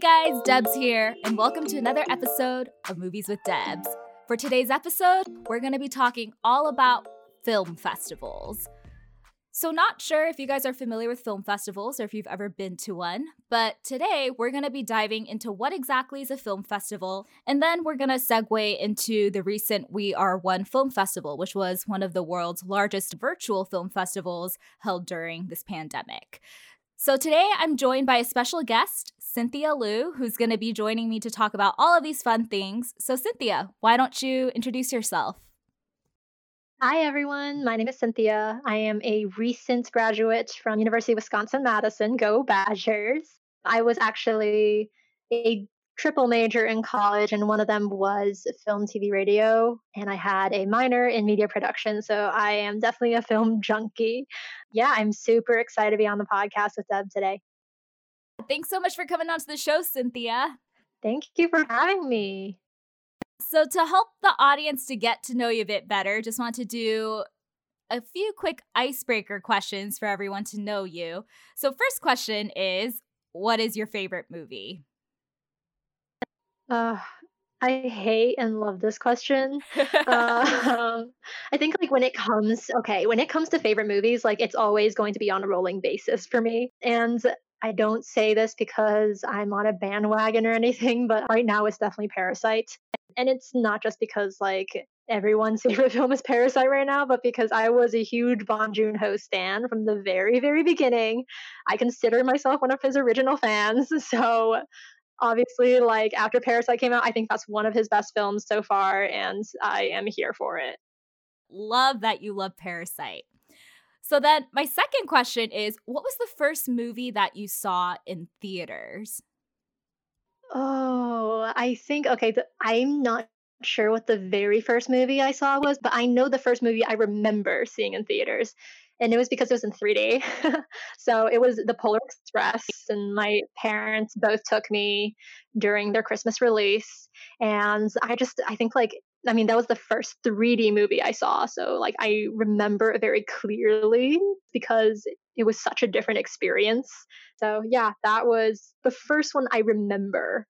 Hey guys, Debs here, and welcome to another episode of Movies with Debs. For today's episode, we're going to be talking all about film festivals. So, not sure if you guys are familiar with film festivals or if you've ever been to one, but today we're going to be diving into what exactly is a film festival, and then we're going to segue into the recent We Are One Film Festival, which was one of the world's largest virtual film festivals held during this pandemic. So today I'm joined by a special guest, Cynthia Liu, who's going to be joining me to talk about all of these fun things. So, Cynthia, why don't you introduce yourself? Hi, everyone. My name is Cynthia. I am a recent graduate from University of Wisconsin Madison. Go Badgers! I was actually a triple major in college, and one of them was film, TV, radio. And I had a minor in media production. So I am definitely a film junkie. Yeah, I'm super excited to be on the podcast with Deb today. Thanks so much for coming on to the show, Cynthia. Thank you for having me. So, to help the audience to get to know you a bit better, just want to do a few quick icebreaker questions for everyone to know you. So, first question is What is your favorite movie? Uh, I hate and love this question. uh, I think like when it comes, okay, when it comes to favorite movies, like it's always going to be on a rolling basis for me. And I don't say this because I'm on a bandwagon or anything, but right now it's definitely Parasite. And it's not just because like everyone's favorite film is Parasite right now, but because I was a huge Bong Joon Ho stan from the very, very beginning. I consider myself one of his original fans. So obviously like after parasite came out i think that's one of his best films so far and i am here for it. Love that you love parasite. So then my second question is what was the first movie that you saw in theaters? Oh i think okay i'm not sure what the very first movie i saw was but i know the first movie i remember seeing in theaters and it was because it was in 3D. so it was the Polar Express, and my parents both took me during their Christmas release. And I just, I think like, I mean, that was the first 3D movie I saw. So like, I remember it very clearly because it was such a different experience. So yeah, that was the first one I remember.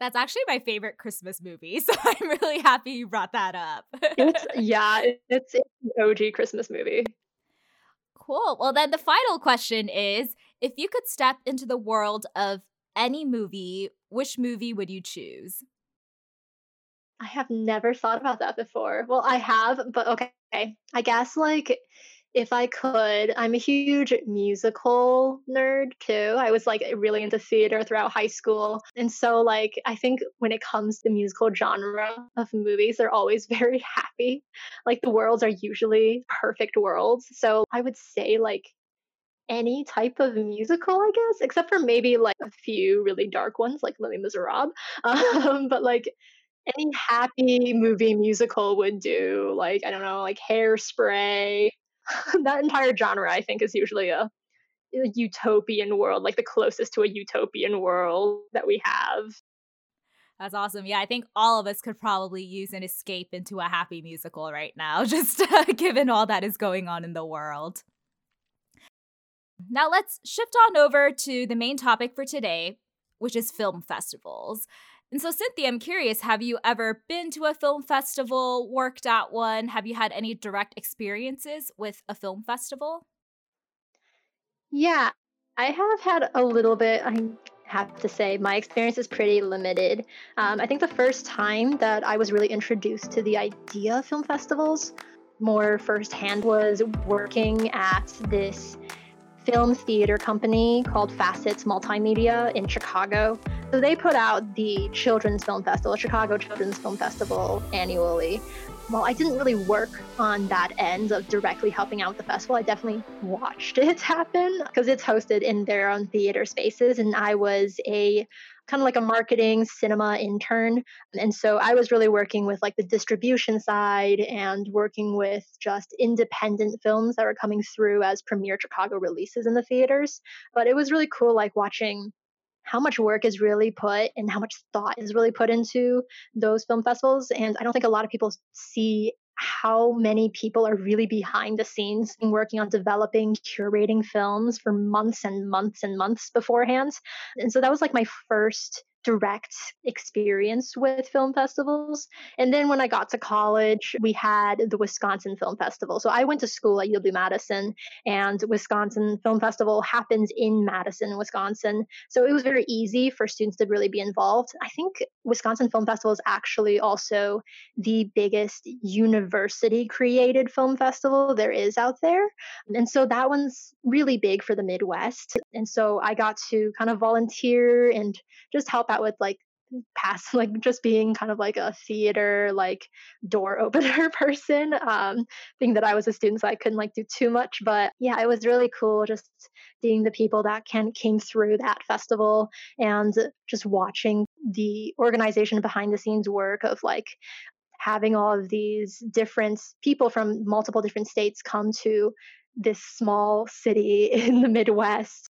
That's actually my favorite Christmas movie, so I'm really happy you brought that up. it's, yeah, it's, it's an OG Christmas movie. Cool. Well, then the final question is if you could step into the world of any movie, which movie would you choose? I have never thought about that before. Well, I have, but okay. I guess like if I could, I'm a huge musical nerd too. I was like really into theater throughout high school. And so, like, I think when it comes to musical genre of movies, they're always very happy. Like, the worlds are usually perfect worlds. So, I would say, like, any type of musical, I guess, except for maybe like a few really dark ones like Les Miserables. Um, but like any happy movie musical would do. Like, I don't know, like Hairspray, that entire genre, I think, is usually a, a utopian world, like the closest to a utopian world that we have. That's awesome. Yeah, I think all of us could probably use an escape into a happy musical right now, just uh, given all that is going on in the world. Now, let's shift on over to the main topic for today, which is film festivals. And so, Cynthia, I'm curious have you ever been to a film festival, worked at one? Have you had any direct experiences with a film festival? Yeah, I have had a little bit. I have to say, my experience is pretty limited. Um, I think the first time that I was really introduced to the idea of film festivals more firsthand was working at this film theater company called Facets Multimedia in Chicago. So they put out the Children's Film Festival, Chicago Children's Film Festival annually. Well, I didn't really work on that end of directly helping out with the festival. I definitely watched it happen because it's hosted in their own theater spaces. And I was a kind of like a marketing cinema intern. And so I was really working with like the distribution side and working with just independent films that were coming through as premiere Chicago releases in the theaters. But it was really cool like watching how much work is really put and how much thought is really put into those film festivals. And I don't think a lot of people see how many people are really behind the scenes working on developing, curating films for months and months and months beforehand. And so that was like my first direct experience with film festivals. And then when I got to college, we had the Wisconsin Film Festival. So I went to school at UW Madison, and Wisconsin Film Festival happens in Madison, Wisconsin. So it was very easy for students to really be involved. I think Wisconsin Film Festival is actually also the biggest university created film festival there is out there. And so that one's really big for the Midwest. And so I got to kind of volunteer and just help out with like past like just being kind of like a theater like door opener person um being that i was a student so i couldn't like do too much but yeah it was really cool just seeing the people that can came through that festival and just watching the organization behind the scenes work of like having all of these different people from multiple different states come to this small city in the midwest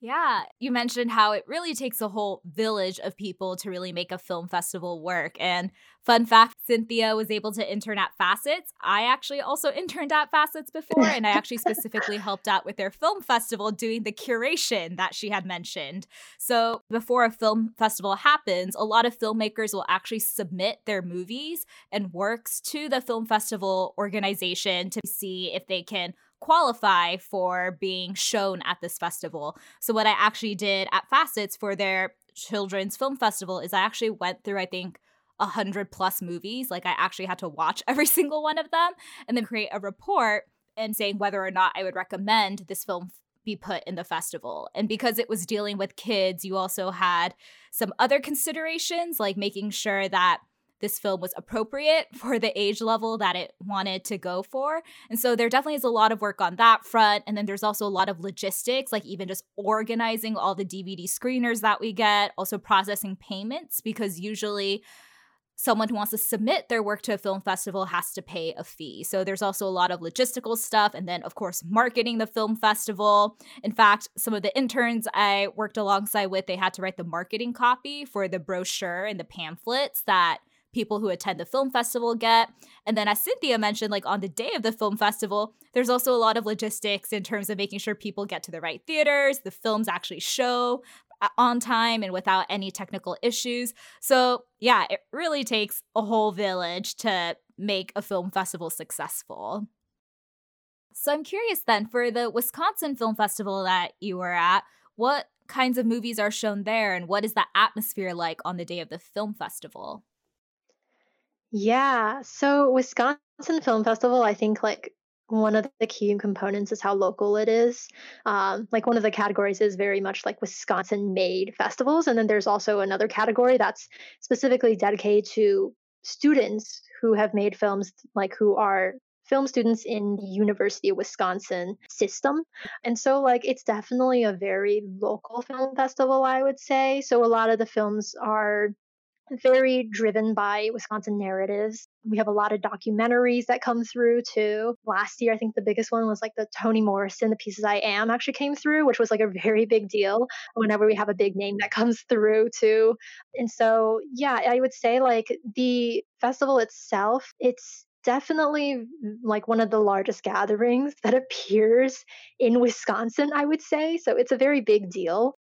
yeah, you mentioned how it really takes a whole village of people to really make a film festival work. And fun fact Cynthia was able to intern at Facets. I actually also interned at Facets before, and I actually specifically helped out with their film festival doing the curation that she had mentioned. So, before a film festival happens, a lot of filmmakers will actually submit their movies and works to the film festival organization to see if they can qualify for being shown at this festival. So, what I actually did at Facets for their children's film festival is I actually went through, I think, a hundred plus movies. Like, I actually had to watch every single one of them and then create a report and saying whether or not I would recommend this film be put in the festival. And because it was dealing with kids, you also had some other considerations like making sure that this film was appropriate for the age level that it wanted to go for. And so there definitely is a lot of work on that front. And then there's also a lot of logistics, like even just organizing all the DVD screeners that we get, also processing payments, because usually someone who wants to submit their work to a film festival has to pay a fee. So there's also a lot of logistical stuff. And then, of course, marketing the film festival. In fact, some of the interns I worked alongside with, they had to write the marketing copy for the brochure and the pamphlets that people who attend the film festival get. And then, as Cynthia mentioned, like on the day of the film festival, there's also a lot of logistics in terms of making sure people get to the right theaters, the films actually show uh, on time and without any technical issues. So, yeah, it really takes a whole village to make a film festival successful. So, I'm curious then for the Wisconsin Film Festival that you were at, what kinds of movies are shown there and what is the atmosphere like on the day of the film festival? Yeah. So Wisconsin Film Festival, I think like one of the key components is how local it is. Um, like one of the categories is very much like Wisconsin made festivals. And then there's also another category that's specifically dedicated to students who have made films, like who are film students in the University of Wisconsin system. And so, like, it's definitely a very local film festival, I would say. So, a lot of the films are very driven by Wisconsin narratives. We have a lot of documentaries that come through too. Last year, I think the biggest one was like the Toni Morrison, The Pieces I Am actually came through, which was like a very big deal whenever we have a big name that comes through too. And so, yeah, I would say like the festival itself, it's definitely like one of the largest gatherings that appears in Wisconsin, I would say. So it's a very big deal.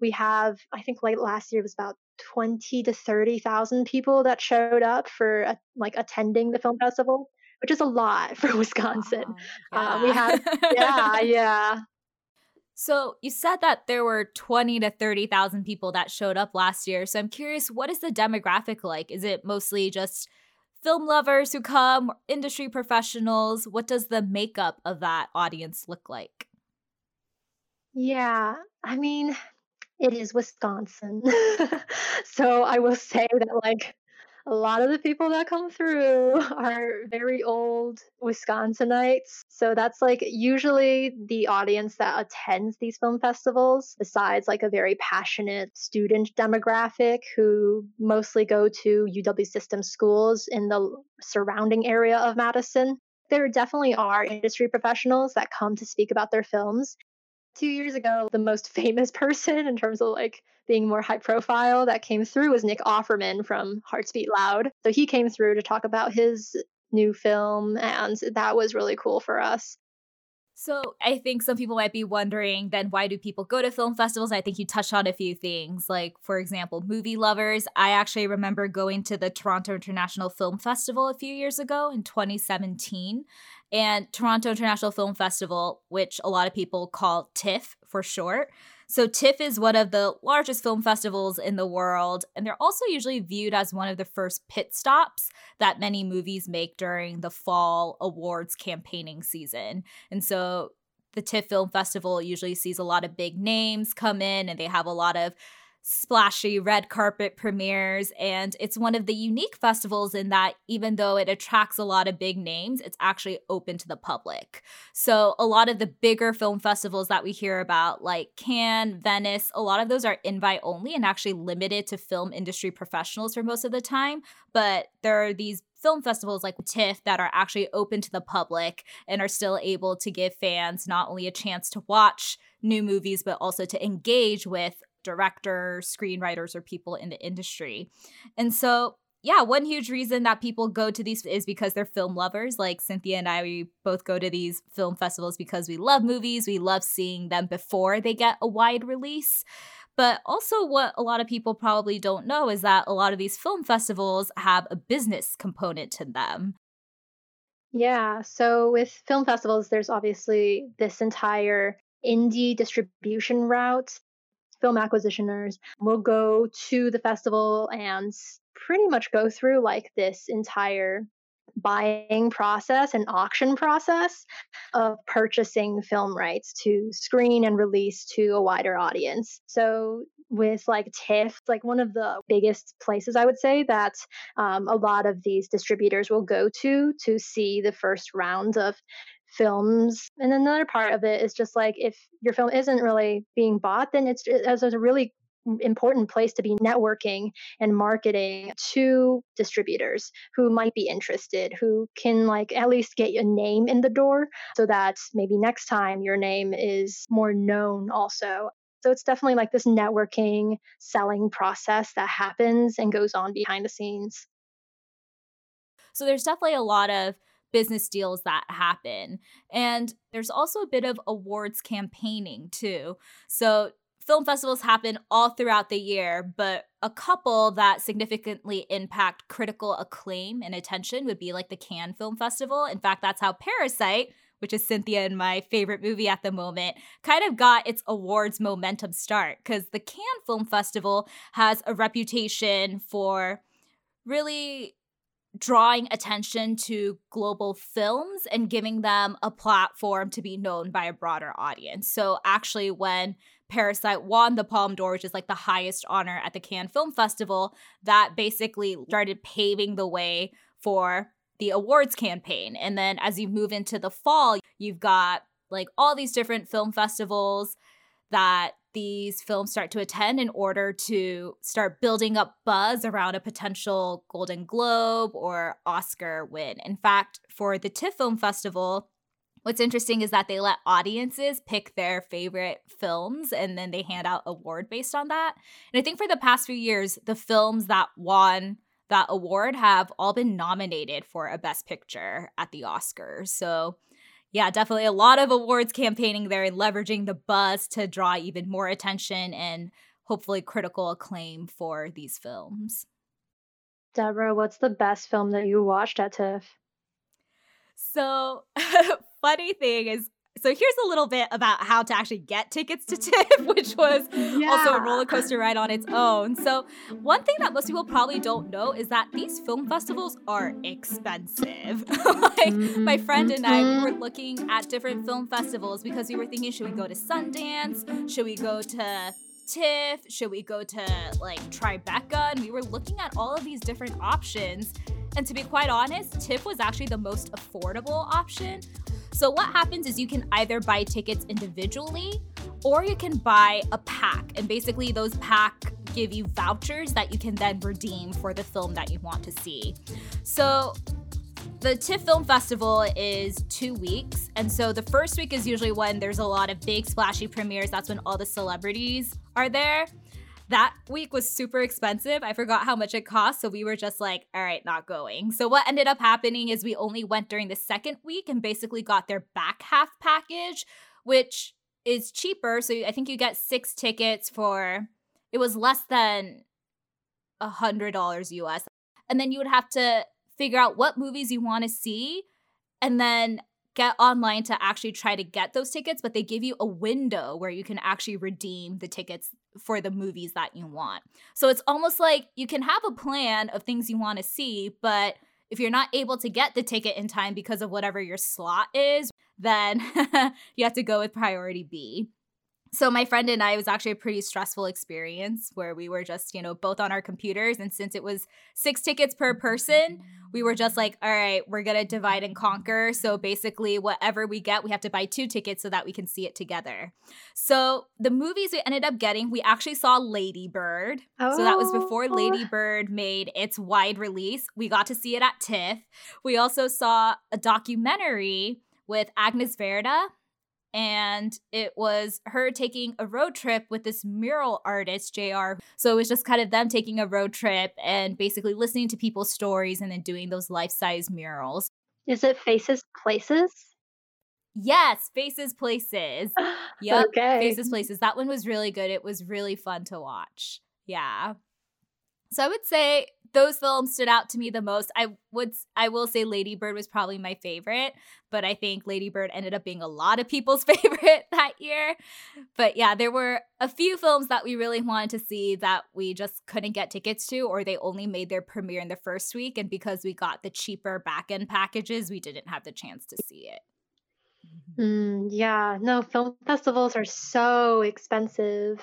We have, I think, like last year was about 20 to 30,000 people that showed up for uh, like attending the film festival, which is a lot for Wisconsin. yeah. Uh, we had, yeah, yeah. So you said that there were 20 to 30,000 people that showed up last year. So I'm curious, what is the demographic like? Is it mostly just film lovers who come, industry professionals? What does the makeup of that audience look like? Yeah, I mean, it is Wisconsin. so I will say that like a lot of the people that come through are very old Wisconsinites. So that's like usually the audience that attends these film festivals, besides like a very passionate student demographic who mostly go to UW system schools in the surrounding area of Madison. There definitely are industry professionals that come to speak about their films two years ago, the most famous person in terms of like being more high profile that came through was Nick Offerman from Hearts Beat Loud. So he came through to talk about his new film. And that was really cool for us. So I think some people might be wondering then why do people go to film festivals? I think you touched on a few things, like for example, movie lovers. I actually remember going to the Toronto International Film Festival a few years ago in 2017. And Toronto International Film Festival, which a lot of people call TIFF for short, so, TIFF is one of the largest film festivals in the world, and they're also usually viewed as one of the first pit stops that many movies make during the fall awards campaigning season. And so, the TIFF Film Festival usually sees a lot of big names come in, and they have a lot of splashy red carpet premieres. And it's one of the unique festivals in that even though it attracts a lot of big names, it's actually open to the public. So a lot of the bigger film festivals that we hear about, like Cannes, Venice, a lot of those are invite only and actually limited to film industry professionals for most of the time. But there are these film festivals like TIFF that are actually open to the public and are still able to give fans not only a chance to watch new movies, but also to engage with directors, screenwriters, or people in the industry. And so, yeah, one huge reason that people go to these is because they're film lovers. Like Cynthia and I, we both go to these film festivals because we love movies. We love seeing them before they get a wide release. But also, what a lot of people probably don't know is that a lot of these film festivals have a business component to them. Yeah. So, with film festivals, there's obviously this entire indie distribution route film acquisitioners will go to the festival and pretty much go through like this entire buying process and auction process of purchasing film rights to screen and release to a wider audience. So with like TIFF, like one of the biggest places I would say that um, a lot of these distributors will go to to see the first round of films. And another part of it is just like if your film isn't really being bought, then it's, it's a really important place to be networking and marketing to distributors who might be interested who can like at least get your name in the door so that maybe next time your name is more known also so it's definitely like this networking selling process that happens and goes on behind the scenes so there's definitely a lot of business deals that happen. And there's also a bit of awards campaigning too. So film festivals happen all throughout the year, but a couple that significantly impact critical acclaim and attention would be like the Cannes Film Festival. In fact, that's how Parasite, which is Cynthia and my favorite movie at the moment, kind of got its awards momentum start because the Cannes Film Festival has a reputation for really drawing attention to global films and giving them a platform to be known by a broader audience. So, actually, when Parasite won the Palme d'Or, which is like the highest honor at the Cannes Film Festival, that basically started paving the way for the awards campaign. And then as you move into the fall, you've got like all these different film festivals that these films start to attend in order to start building up buzz around a potential Golden Globe or Oscar win. In fact, for the TIFF Film Festival, what's interesting is that they let audiences pick their favorite films and then they hand out award based on that. And I think for the past few years, the films that won that award have all been nominated for a best picture at the Oscars. So yeah, definitely a lot of awards campaigning there and leveraging the buzz to draw even more attention and hopefully critical acclaim for these films. Deborah, what's the best film that you watched at TIFF? So, funny thing is, so here's a little bit about how to actually get tickets to TIFF, which was yeah. also a roller coaster ride on its own. So, one thing that most people probably don't know is that these film festivals are expensive. like my friend and I, we were mm-hmm. looking at different film festivals because we were thinking, should we go to Sundance? Should we go to TIFF? Should we go to like Tribeca? And we were looking at all of these different options. And to be quite honest, TIFF was actually the most affordable option. So, what happens is you can either buy tickets individually or you can buy a pack. And basically, those pack give you vouchers that you can then redeem for the film that you want to see. So, the TIFF Film Festival is two weeks. And so the first week is usually when there's a lot of big splashy premieres. That's when all the celebrities are there. That week was super expensive. I forgot how much it cost. So we were just like, all right, not going. So what ended up happening is we only went during the second week and basically got their back half package, which is cheaper. So I think you get six tickets for, it was less than a $100 US. And then you would have to figure out what movies you want to see and then get online to actually try to get those tickets, but they give you a window where you can actually redeem the tickets for the movies that you want. So it's almost like you can have a plan of things you want to see, but if you're not able to get the ticket in time because of whatever your slot is, then you have to go with priority B. So my friend and I it was actually a pretty stressful experience where we were just, you know, both on our computers and since it was 6 tickets per person, we were just like, all right, we're going to divide and conquer. So basically whatever we get, we have to buy two tickets so that we can see it together. So the movies we ended up getting, we actually saw Lady Bird. Oh. So that was oh. before oh. Lady Bird made its wide release. We got to see it at TIFF. We also saw a documentary with Agnes Varda and it was her taking a road trip with this mural artist JR. So it was just kind of them taking a road trip and basically listening to people's stories and then doing those life-size murals. Is it Faces Places? Yes, Faces Places. Yep. okay. Faces Places. That one was really good. It was really fun to watch. Yeah. So I would say those films stood out to me the most. I would I will say Lady Bird was probably my favorite, but I think Lady Bird ended up being a lot of people's favorite that year. But yeah, there were a few films that we really wanted to see that we just couldn't get tickets to or they only made their premiere in the first week and because we got the cheaper back-end packages, we didn't have the chance to see it. Mm, yeah, no, film festivals are so expensive.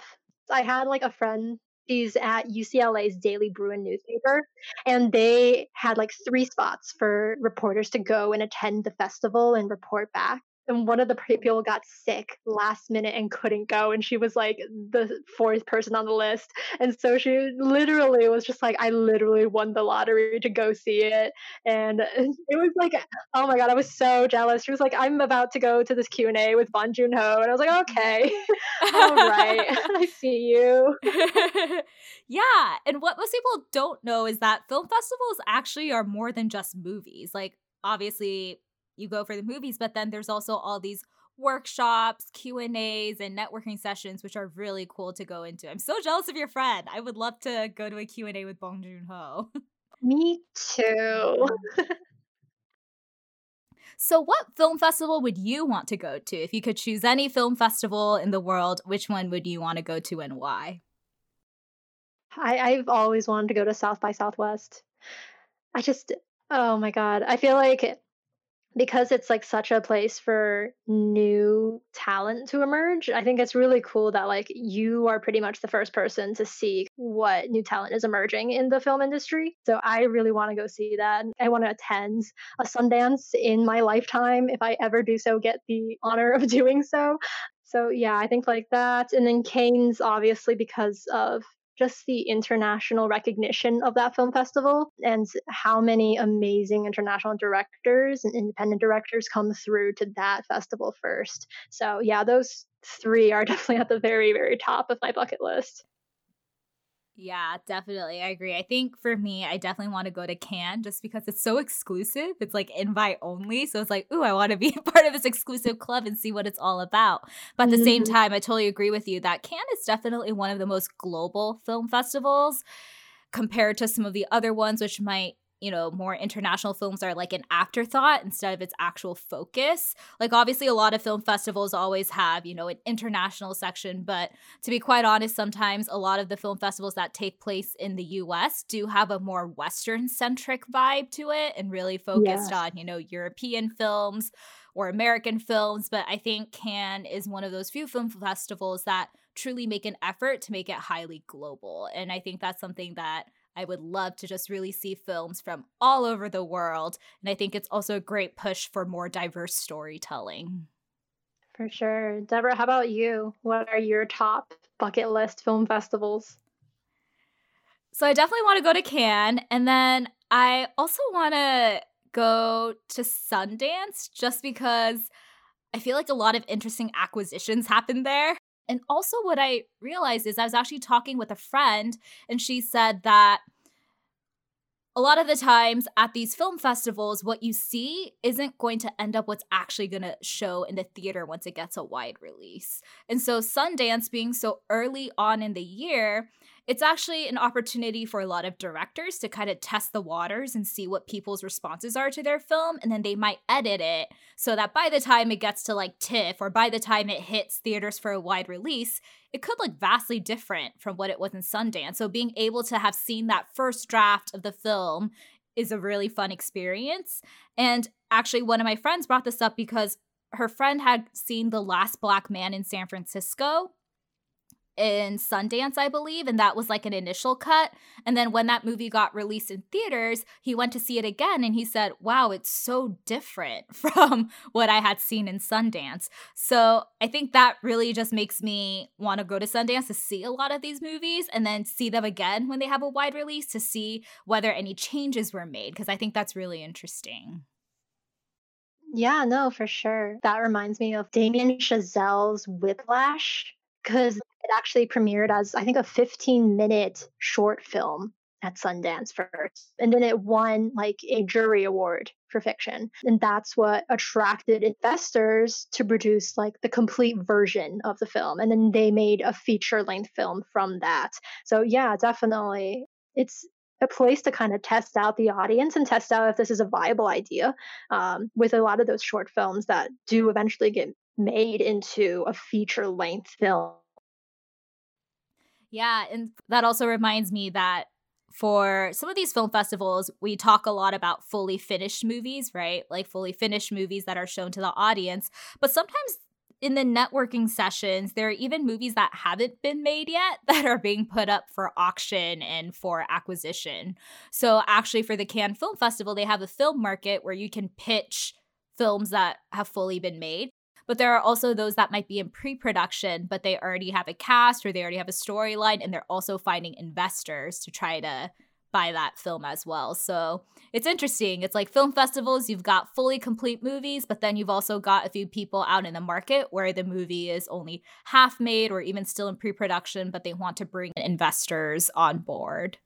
I had like a friend She's at UCLA's Daily Bruin newspaper, and they had like three spots for reporters to go and attend the festival and report back and one of the people got sick last minute and couldn't go and she was like the fourth person on the list. And so she literally was just like i literally won the lottery to go see it. And it was like oh my god i was so jealous. She was like i'm about to go to this q&a with bong joon-ho. And i was like okay all right i see you. Yeah and what most people don't know is that film festivals actually are more than just movies. Like obviously you go for the movies, but then there's also all these workshops, Q&As and networking sessions which are really cool to go into. I'm so jealous of your friend. I would love to go to a Q&A with Bong Joon-ho. Me too. so what film festival would you want to go to? If you could choose any film festival in the world, which one would you want to go to and why? I, I've always wanted to go to South by Southwest. I just, oh my God. I feel like because it's like such a place for new talent to emerge i think it's really cool that like you are pretty much the first person to see what new talent is emerging in the film industry. So i really want to go see that. I want to attend a sundance in my lifetime if i ever do so get the honor of doing so. So yeah i think like that and then Cannes obviously because of just the international recognition of that film festival and how many amazing international directors and independent directors come through to that festival first. So, yeah, those three are definitely at the very, very top of my bucket list. Yeah, definitely. I agree. I think for me, I definitely want to go to Cannes just because it's so exclusive. It's like invite only. So it's like, ooh, I want to be part of this exclusive club and see what it's all about. But at the mm-hmm. same time, I totally agree with you that Cannes is definitely one of the most global film festivals compared to some of the other ones, which might you know, more international films are like an afterthought instead of its actual focus. Like, obviously, a lot of film festivals always have, you know, an international section, but to be quite honest, sometimes a lot of the film festivals that take place in the US do have a more Western centric vibe to it and really focused yes. on, you know, European films or American films. But I think Cannes is one of those few film festivals that truly make an effort to make it highly global. And I think that's something that I would love to just really see films from all over the world. And I think it's also a great push for more diverse storytelling. For sure. Deborah, how about you? What are your top bucket list film festivals? So I definitely want to go to Cannes. And then I also want to go to Sundance just because I feel like a lot of interesting acquisitions happen there. And also, what I realized is I was actually talking with a friend, and she said that a lot of the times at these film festivals, what you see isn't going to end up what's actually going to show in the theater once it gets a wide release. And so, Sundance being so early on in the year, it's actually an opportunity for a lot of directors to kind of test the waters and see what people's responses are to their film. And then they might edit it so that by the time it gets to like TIFF or by the time it hits theaters for a wide release, it could look vastly different from what it was in Sundance. So being able to have seen that first draft of the film is a really fun experience. And actually, one of my friends brought this up because her friend had seen The Last Black Man in San Francisco in Sundance, I believe, and that was like an initial cut. And then when that movie got released in theaters, he went to see it again and he said, Wow, it's so different from what I had seen in Sundance. So I think that really just makes me want to go to Sundance to see a lot of these movies and then see them again when they have a wide release to see whether any changes were made, because I think that's really interesting. Yeah, no, for sure. That reminds me of Damien Chazelle's Whiplash because it actually premiered as I think a 15 minute short film at Sundance first. And then it won like a jury award for fiction. And that's what attracted investors to produce like the complete version of the film. And then they made a feature length film from that. So yeah, definitely it's a place to kind of test out the audience and test out if this is a viable idea um, with a lot of those short films that do eventually get made into a feature length film yeah, and that also reminds me that for some of these film festivals, we talk a lot about fully finished movies, right? Like fully finished movies that are shown to the audience. But sometimes in the networking sessions, there are even movies that haven't been made yet that are being put up for auction and for acquisition. So, actually, for the Cannes Film Festival, they have a film market where you can pitch films that have fully been made. But there are also those that might be in pre production, but they already have a cast or they already have a storyline, and they're also finding investors to try to buy that film as well. So it's interesting. It's like film festivals, you've got fully complete movies, but then you've also got a few people out in the market where the movie is only half made or even still in pre production, but they want to bring investors on board.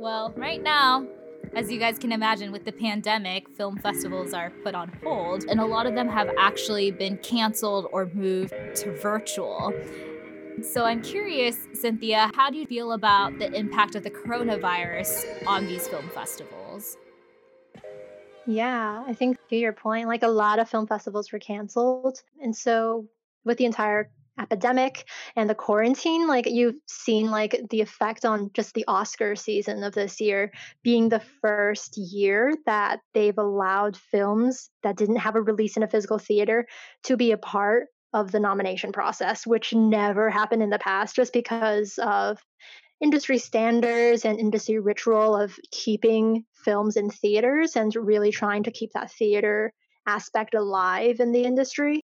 Well, right now, as you guys can imagine, with the pandemic, film festivals are put on hold, and a lot of them have actually been canceled or moved to virtual. So I'm curious, Cynthia, how do you feel about the impact of the coronavirus on these film festivals? Yeah, I think to your point, like a lot of film festivals were canceled. And so with the entire epidemic and the quarantine like you've seen like the effect on just the oscar season of this year being the first year that they've allowed films that didn't have a release in a physical theater to be a part of the nomination process which never happened in the past just because of industry standards and industry ritual of keeping films in theaters and really trying to keep that theater aspect alive in the industry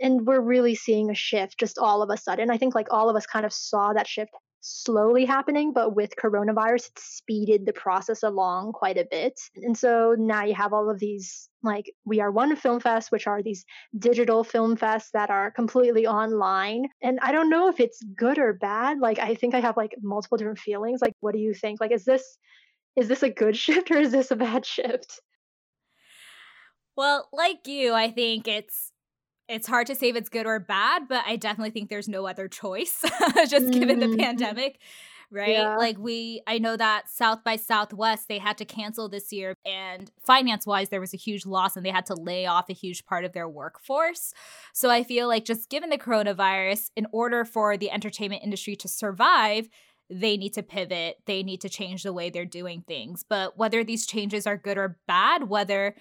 and we're really seeing a shift just all of a sudden. I think like all of us kind of saw that shift slowly happening, but with coronavirus, it speeded the process along quite a bit. And so now you have all of these like we are one film fest which are these digital film fests that are completely online. And i don't know if it's good or bad. Like i think i have like multiple different feelings. Like what do you think? Like is this is this a good shift or is this a bad shift? Well like you i think it's it's hard to say if it's good or bad, but I definitely think there's no other choice, just given the mm-hmm. pandemic, right? Yeah. Like, we, I know that South by Southwest, they had to cancel this year, and finance wise, there was a huge loss and they had to lay off a huge part of their workforce. So I feel like, just given the coronavirus, in order for the entertainment industry to survive, they need to pivot, they need to change the way they're doing things. But whether these changes are good or bad, whether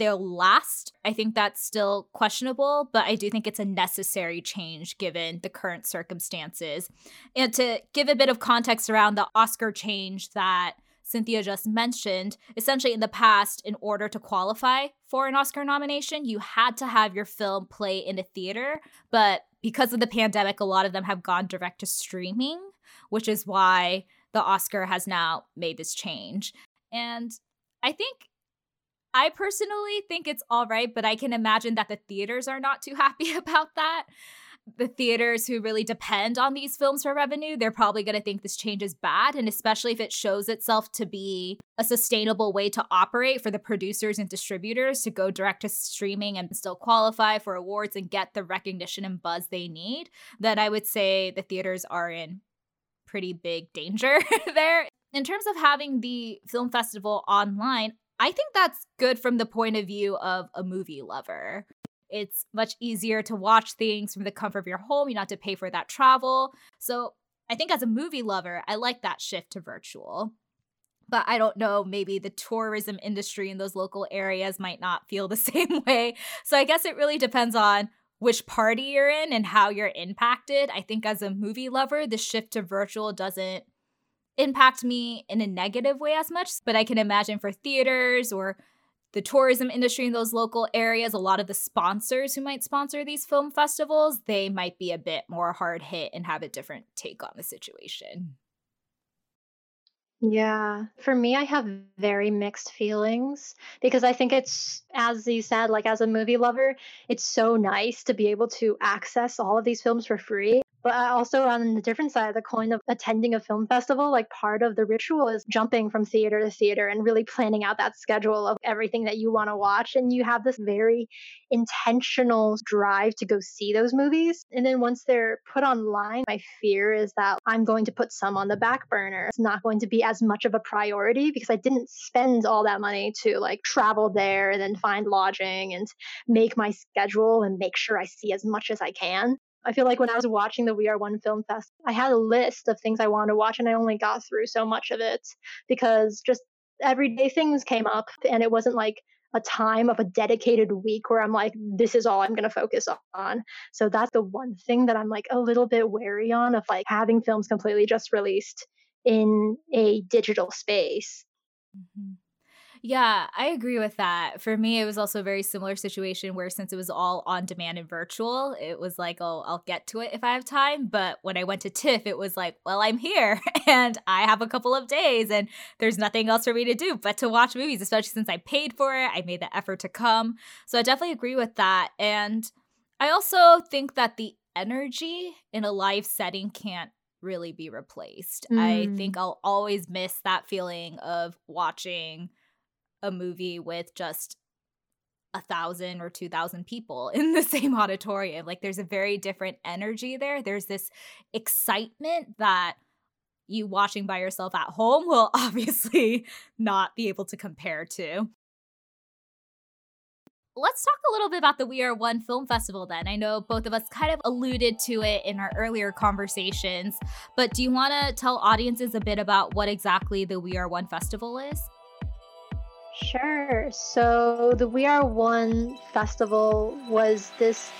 they'll last. I think that's still questionable, but I do think it's a necessary change given the current circumstances. And to give a bit of context around the Oscar change that Cynthia just mentioned, essentially in the past, in order to qualify for an Oscar nomination, you had to have your film play in a theater. But because of the pandemic, a lot of them have gone direct to streaming, which is why the Oscar has now made this change. And I think I personally think it's all right, but I can imagine that the theaters are not too happy about that. The theaters who really depend on these films for revenue, they're probably going to think this change is bad. And especially if it shows itself to be a sustainable way to operate for the producers and distributors to go direct to streaming and still qualify for awards and get the recognition and buzz they need, then I would say the theaters are in pretty big danger there. In terms of having the film festival online, I think that's good from the point of view of a movie lover. It's much easier to watch things from the comfort of your home. You don't have to pay for that travel. So I think as a movie lover, I like that shift to virtual. But I don't know, maybe the tourism industry in those local areas might not feel the same way. So I guess it really depends on which party you're in and how you're impacted. I think as a movie lover, the shift to virtual doesn't impact me in a negative way as much, but I can imagine for theaters or the tourism industry in those local areas, a lot of the sponsors who might sponsor these film festivals, they might be a bit more hard hit and have a different take on the situation. Yeah, for me, I have very mixed feelings because I think it's, as you said, like as a movie lover, it's so nice to be able to access all of these films for free. But also on the different side of the coin of attending a film festival, like part of the ritual is jumping from theater to theater and really planning out that schedule of everything that you want to watch. And you have this very intentional drive to go see those movies. And then once they're put online, my fear is that I'm going to put some on the back burner. It's not going to be as much of a priority because I didn't spend all that money to like travel there and then find lodging and make my schedule and make sure I see as much as I can. I feel like when I was watching the We Are One Film Fest, I had a list of things I wanted to watch, and I only got through so much of it because just everyday things came up, and it wasn't like a time of a dedicated week where I'm like, this is all I'm going to focus on. So that's the one thing that I'm like a little bit wary on of like having films completely just released in a digital space. Mm-hmm. Yeah, I agree with that. For me, it was also a very similar situation where since it was all on demand and virtual, it was like, oh, I'll get to it if I have time. But when I went to TIFF, it was like, well, I'm here and I have a couple of days and there's nothing else for me to do but to watch movies, especially since I paid for it. I made the effort to come. So I definitely agree with that. And I also think that the energy in a live setting can't really be replaced. Mm. I think I'll always miss that feeling of watching a movie with just a thousand or two thousand people in the same auditorium. Like there's a very different energy there. There's this excitement that you watching by yourself at home will obviously not be able to compare to. Let's talk a little bit about the We Are One Film Festival then. I know both of us kind of alluded to it in our earlier conversations, but do you want to tell audiences a bit about what exactly the We Are One Festival is? Sure. So the We Are One festival was this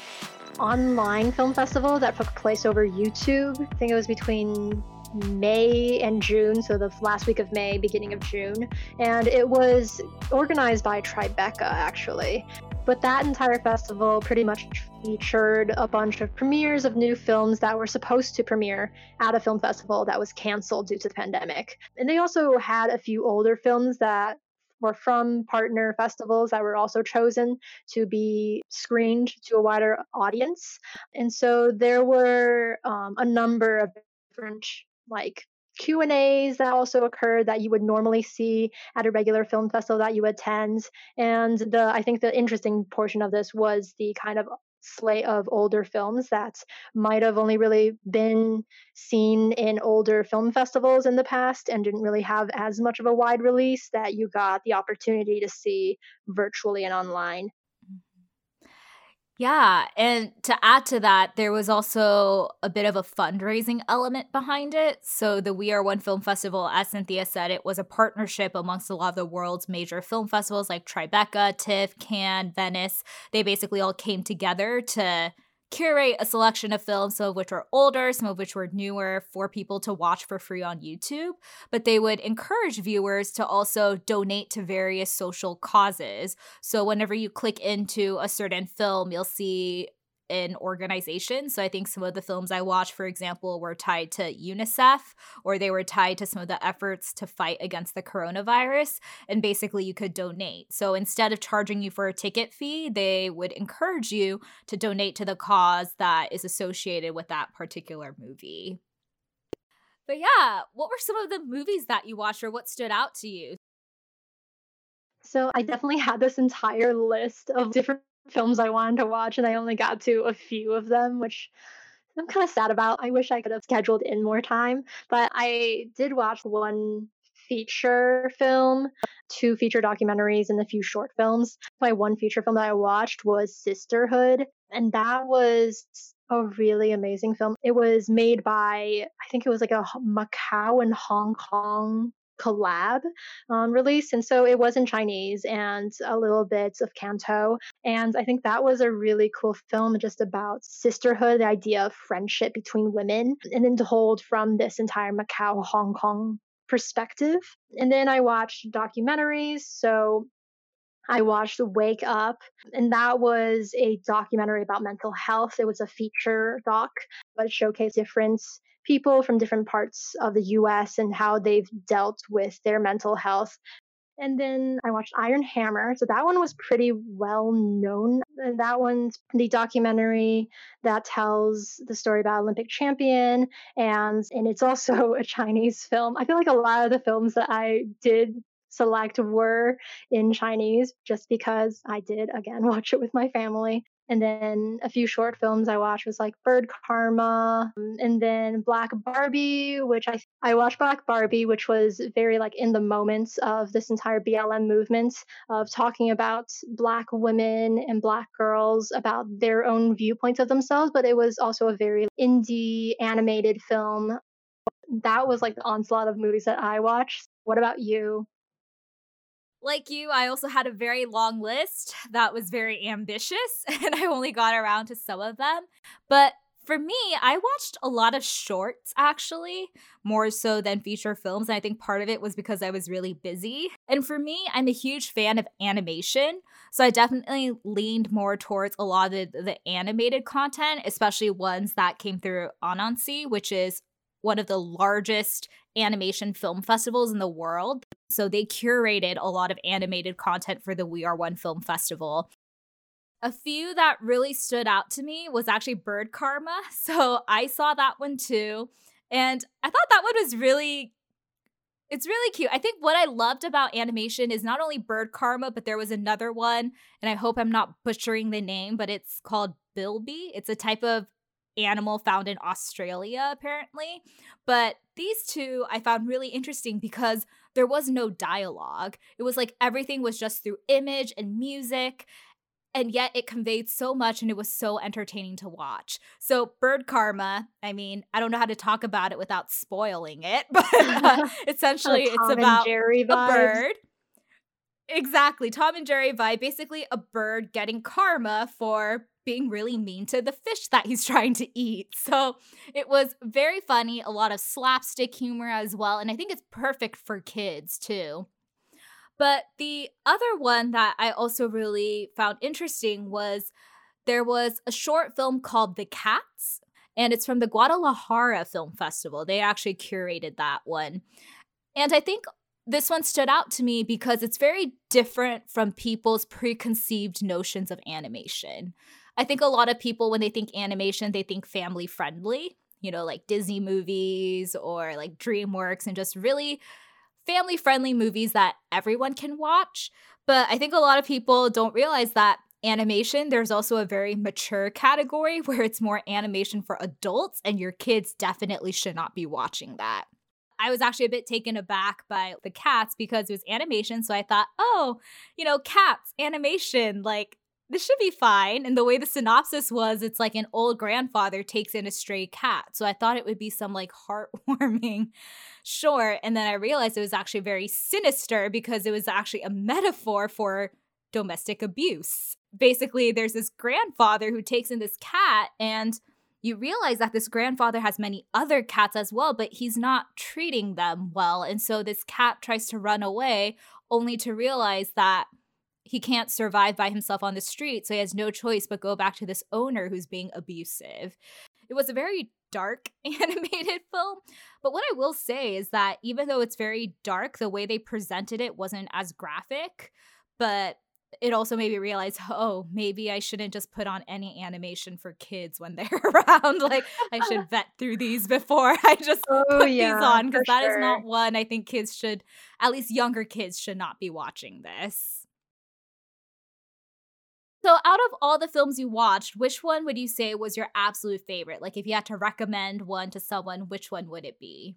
online film festival that took place over YouTube. I think it was between May and June, so the last week of May, beginning of June. And it was organized by Tribeca, actually. But that entire festival pretty much featured a bunch of premieres of new films that were supposed to premiere at a film festival that was canceled due to the pandemic. And they also had a few older films that were from partner festivals that were also chosen to be screened to a wider audience. And so there were um, a number of different like Q and A's that also occurred that you would normally see at a regular film festival that you attend. And the I think the interesting portion of this was the kind of slate of older films that might have only really been seen in older film festivals in the past and didn't really have as much of a wide release that you got the opportunity to see virtually and online. Yeah. And to add to that, there was also a bit of a fundraising element behind it. So, the We Are One Film Festival, as Cynthia said, it was a partnership amongst a lot of the world's major film festivals like Tribeca, TIFF, Cannes, Venice. They basically all came together to curate a selection of films, some of which were older, some of which were newer, for people to watch for free on YouTube. But they would encourage viewers to also donate to various social causes. So whenever you click into a certain film, you'll see an organization. So I think some of the films I watched, for example, were tied to UNICEF or they were tied to some of the efforts to fight against the coronavirus. And basically, you could donate. So instead of charging you for a ticket fee, they would encourage you to donate to the cause that is associated with that particular movie. But yeah, what were some of the movies that you watched or what stood out to you? So I definitely had this entire list of different films I wanted to watch, and I only got to a few of them, which I'm kind of sad about. I wish I could have scheduled in more time, but I did watch one feature film, two feature documentaries, and a few short films. My one feature film that I watched was Sisterhood, and that was a really amazing film. It was made by, I think it was like a Macau and Hong Kong collab um, release. And so it was in Chinese and a little bit of Canto. And I think that was a really cool film just about sisterhood, the idea of friendship between women, and then told from this entire Macau, Hong Kong perspective. And then I watched documentaries. So I watched Wake Up, and that was a documentary about mental health. It was a feature doc, but it showcased different people from different parts of the US and how they've dealt with their mental health. And then I watched Iron Hammer. So that one was pretty well known. And that one's the documentary that tells the story about Olympic champion and and it's also a Chinese film. I feel like a lot of the films that I did select were in Chinese just because I did again watch it with my family. And then a few short films I watched was like Bird Karma, and then Black Barbie, which I I watched Black Barbie, which was very like in the moments of this entire BLM movement of talking about Black women and Black girls about their own viewpoints of themselves, but it was also a very indie animated film. That was like the onslaught of movies that I watched. What about you? Like you, I also had a very long list that was very ambitious, and I only got around to some of them. But for me, I watched a lot of shorts actually, more so than feature films. And I think part of it was because I was really busy. And for me, I'm a huge fan of animation. So I definitely leaned more towards a lot of the, the animated content, especially ones that came through Annecy, which is one of the largest animation film festivals in the world. So they curated a lot of animated content for the We Are One Film Festival. A few that really stood out to me was actually Bird Karma. So I saw that one too. And I thought that one was really it's really cute. I think what I loved about animation is not only Bird Karma, but there was another one, and I hope I'm not butchering the name, but it's called Bilby. It's a type of animal found in Australia, apparently. But these two I found really interesting because there was no dialogue. It was like everything was just through image and music. And yet it conveyed so much and it was so entertaining to watch. So, Bird Karma, I mean, I don't know how to talk about it without spoiling it, but uh, essentially it's about Jerry a bird Exactly. Tom and Jerry vibe. Basically, a bird getting karma for being really mean to the fish that he's trying to eat. So it was very funny, a lot of slapstick humor as well. And I think it's perfect for kids too. But the other one that I also really found interesting was there was a short film called The Cats, and it's from the Guadalajara Film Festival. They actually curated that one. And I think this one stood out to me because it's very different from people's preconceived notions of animation. I think a lot of people, when they think animation, they think family friendly, you know, like Disney movies or like DreamWorks and just really family friendly movies that everyone can watch. But I think a lot of people don't realize that animation, there's also a very mature category where it's more animation for adults, and your kids definitely should not be watching that. I was actually a bit taken aback by the cats because it was animation. So I thought, oh, you know, cats, animation, like this should be fine. And the way the synopsis was, it's like an old grandfather takes in a stray cat. So I thought it would be some like heartwarming short. And then I realized it was actually very sinister because it was actually a metaphor for domestic abuse. Basically, there's this grandfather who takes in this cat and you realize that this grandfather has many other cats as well, but he's not treating them well. And so this cat tries to run away, only to realize that he can't survive by himself on the street, so he has no choice but go back to this owner who's being abusive. It was a very dark animated film, but what I will say is that even though it's very dark, the way they presented it wasn't as graphic, but it also made me realize, oh, maybe I shouldn't just put on any animation for kids when they're around. Like I should vet through these before I just oh, put yeah, these on because that sure. is not one I think kids should, at least younger kids, should not be watching this. So, out of all the films you watched, which one would you say was your absolute favorite? Like, if you had to recommend one to someone, which one would it be?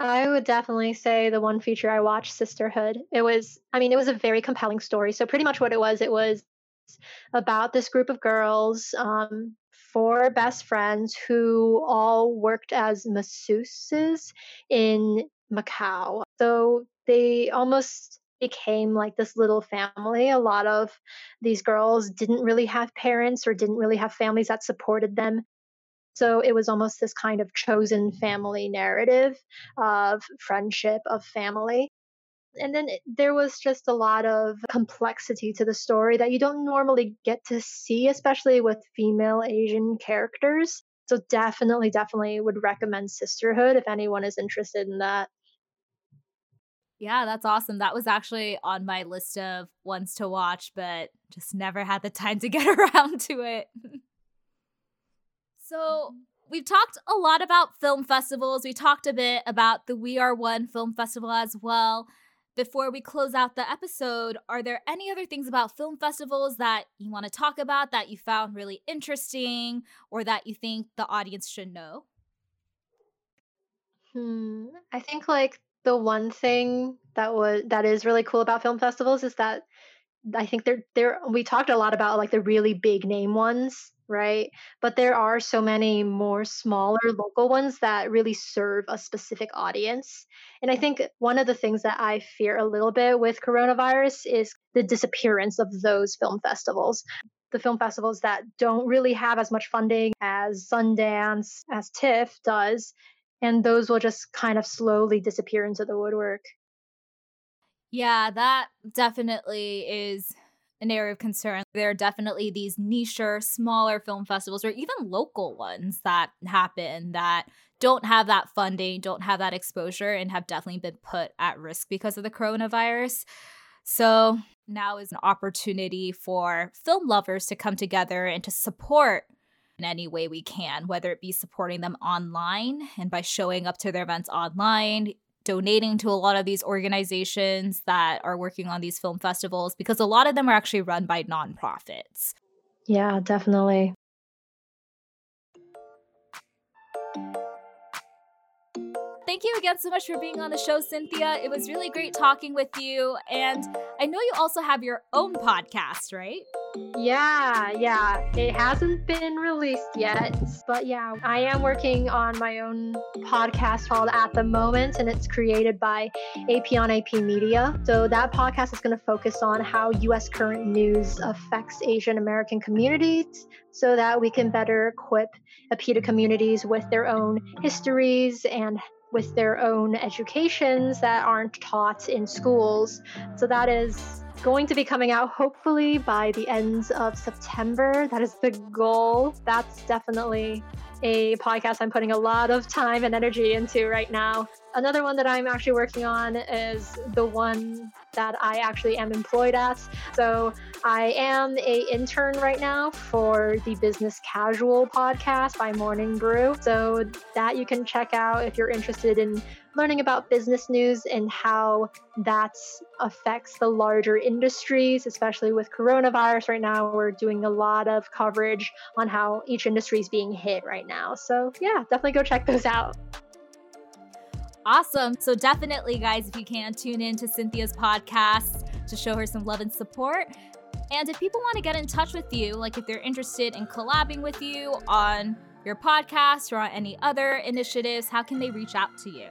I would definitely say the one feature I watched, Sisterhood. It was, I mean, it was a very compelling story. So, pretty much what it was, it was about this group of girls, um, four best friends who all worked as masseuses in Macau. So, they almost became like this little family. A lot of these girls didn't really have parents or didn't really have families that supported them. So it was almost this kind of chosen family narrative of friendship, of family. And then it, there was just a lot of complexity to the story that you don't normally get to see, especially with female Asian characters. So definitely, definitely would recommend Sisterhood if anyone is interested in that. Yeah, that's awesome. That was actually on my list of ones to watch, but just never had the time to get around to it. so, we've talked a lot about film festivals. We talked a bit about the We Are One Film Festival as well. Before we close out the episode, are there any other things about film festivals that you want to talk about that you found really interesting or that you think the audience should know? Hmm, I think like the one thing that was that is really cool about film festivals is that I think they're there we talked a lot about like the really big name ones, right? But there are so many more smaller local ones that really serve a specific audience. And I think one of the things that I fear a little bit with coronavirus is the disappearance of those film festivals. The film festivals that don't really have as much funding as Sundance, as TIFF does, and those will just kind of slowly disappear into the woodwork. Yeah, that definitely is an area of concern. There are definitely these niche, smaller film festivals or even local ones that happen that don't have that funding, don't have that exposure, and have definitely been put at risk because of the coronavirus. So now is an opportunity for film lovers to come together and to support in any way we can, whether it be supporting them online and by showing up to their events online, donating to a lot of these organizations that are working on these film festivals, because a lot of them are actually run by nonprofits. Yeah, definitely. Thank you again so much for being on the show, Cynthia. It was really great talking with you. And I know you also have your own podcast, right? Yeah, yeah. It hasn't been released yet, but yeah, I am working on my own podcast called At the Moment, and it's created by AP on AP Media. So that podcast is going to focus on how U.S. current news affects Asian American communities so that we can better equip APITA communities with their own histories and with their own educations that aren't taught in schools. So that is going to be coming out hopefully by the end of September. That is the goal. That's definitely a podcast I'm putting a lot of time and energy into right now. Another one that I'm actually working on is the one that I actually am employed at. So I am a intern right now for the Business Casual podcast by Morning Brew. So that you can check out if you're interested in learning about business news and how that affects the larger industries, especially with coronavirus right now. We're doing a lot of coverage on how each industry is being hit right now. So, yeah, definitely go check those out. Awesome. So, definitely, guys, if you can, tune in to Cynthia's podcast to show her some love and support. And if people want to get in touch with you, like if they're interested in collabing with you on your podcast or on any other initiatives, how can they reach out to you?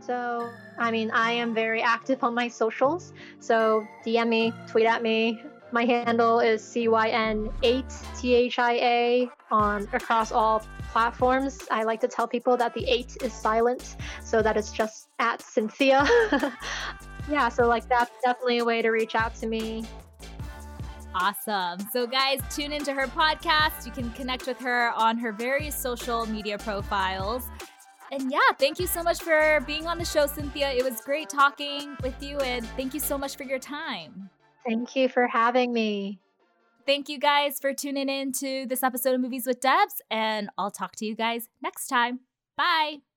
So, I mean, I am very active on my socials. So, DM me, tweet at me. My handle is CYN8THIA on across all platforms. I like to tell people that the 8 is silent, so that it's just at Cynthia. yeah, so like that's definitely a way to reach out to me. Awesome. So, guys, tune into her podcast. You can connect with her on her various social media profiles. And yeah, thank you so much for being on the show, Cynthia. It was great talking with you, and thank you so much for your time. Thank you for having me. Thank you guys for tuning in to this episode of Movies with Debs, and I'll talk to you guys next time. Bye.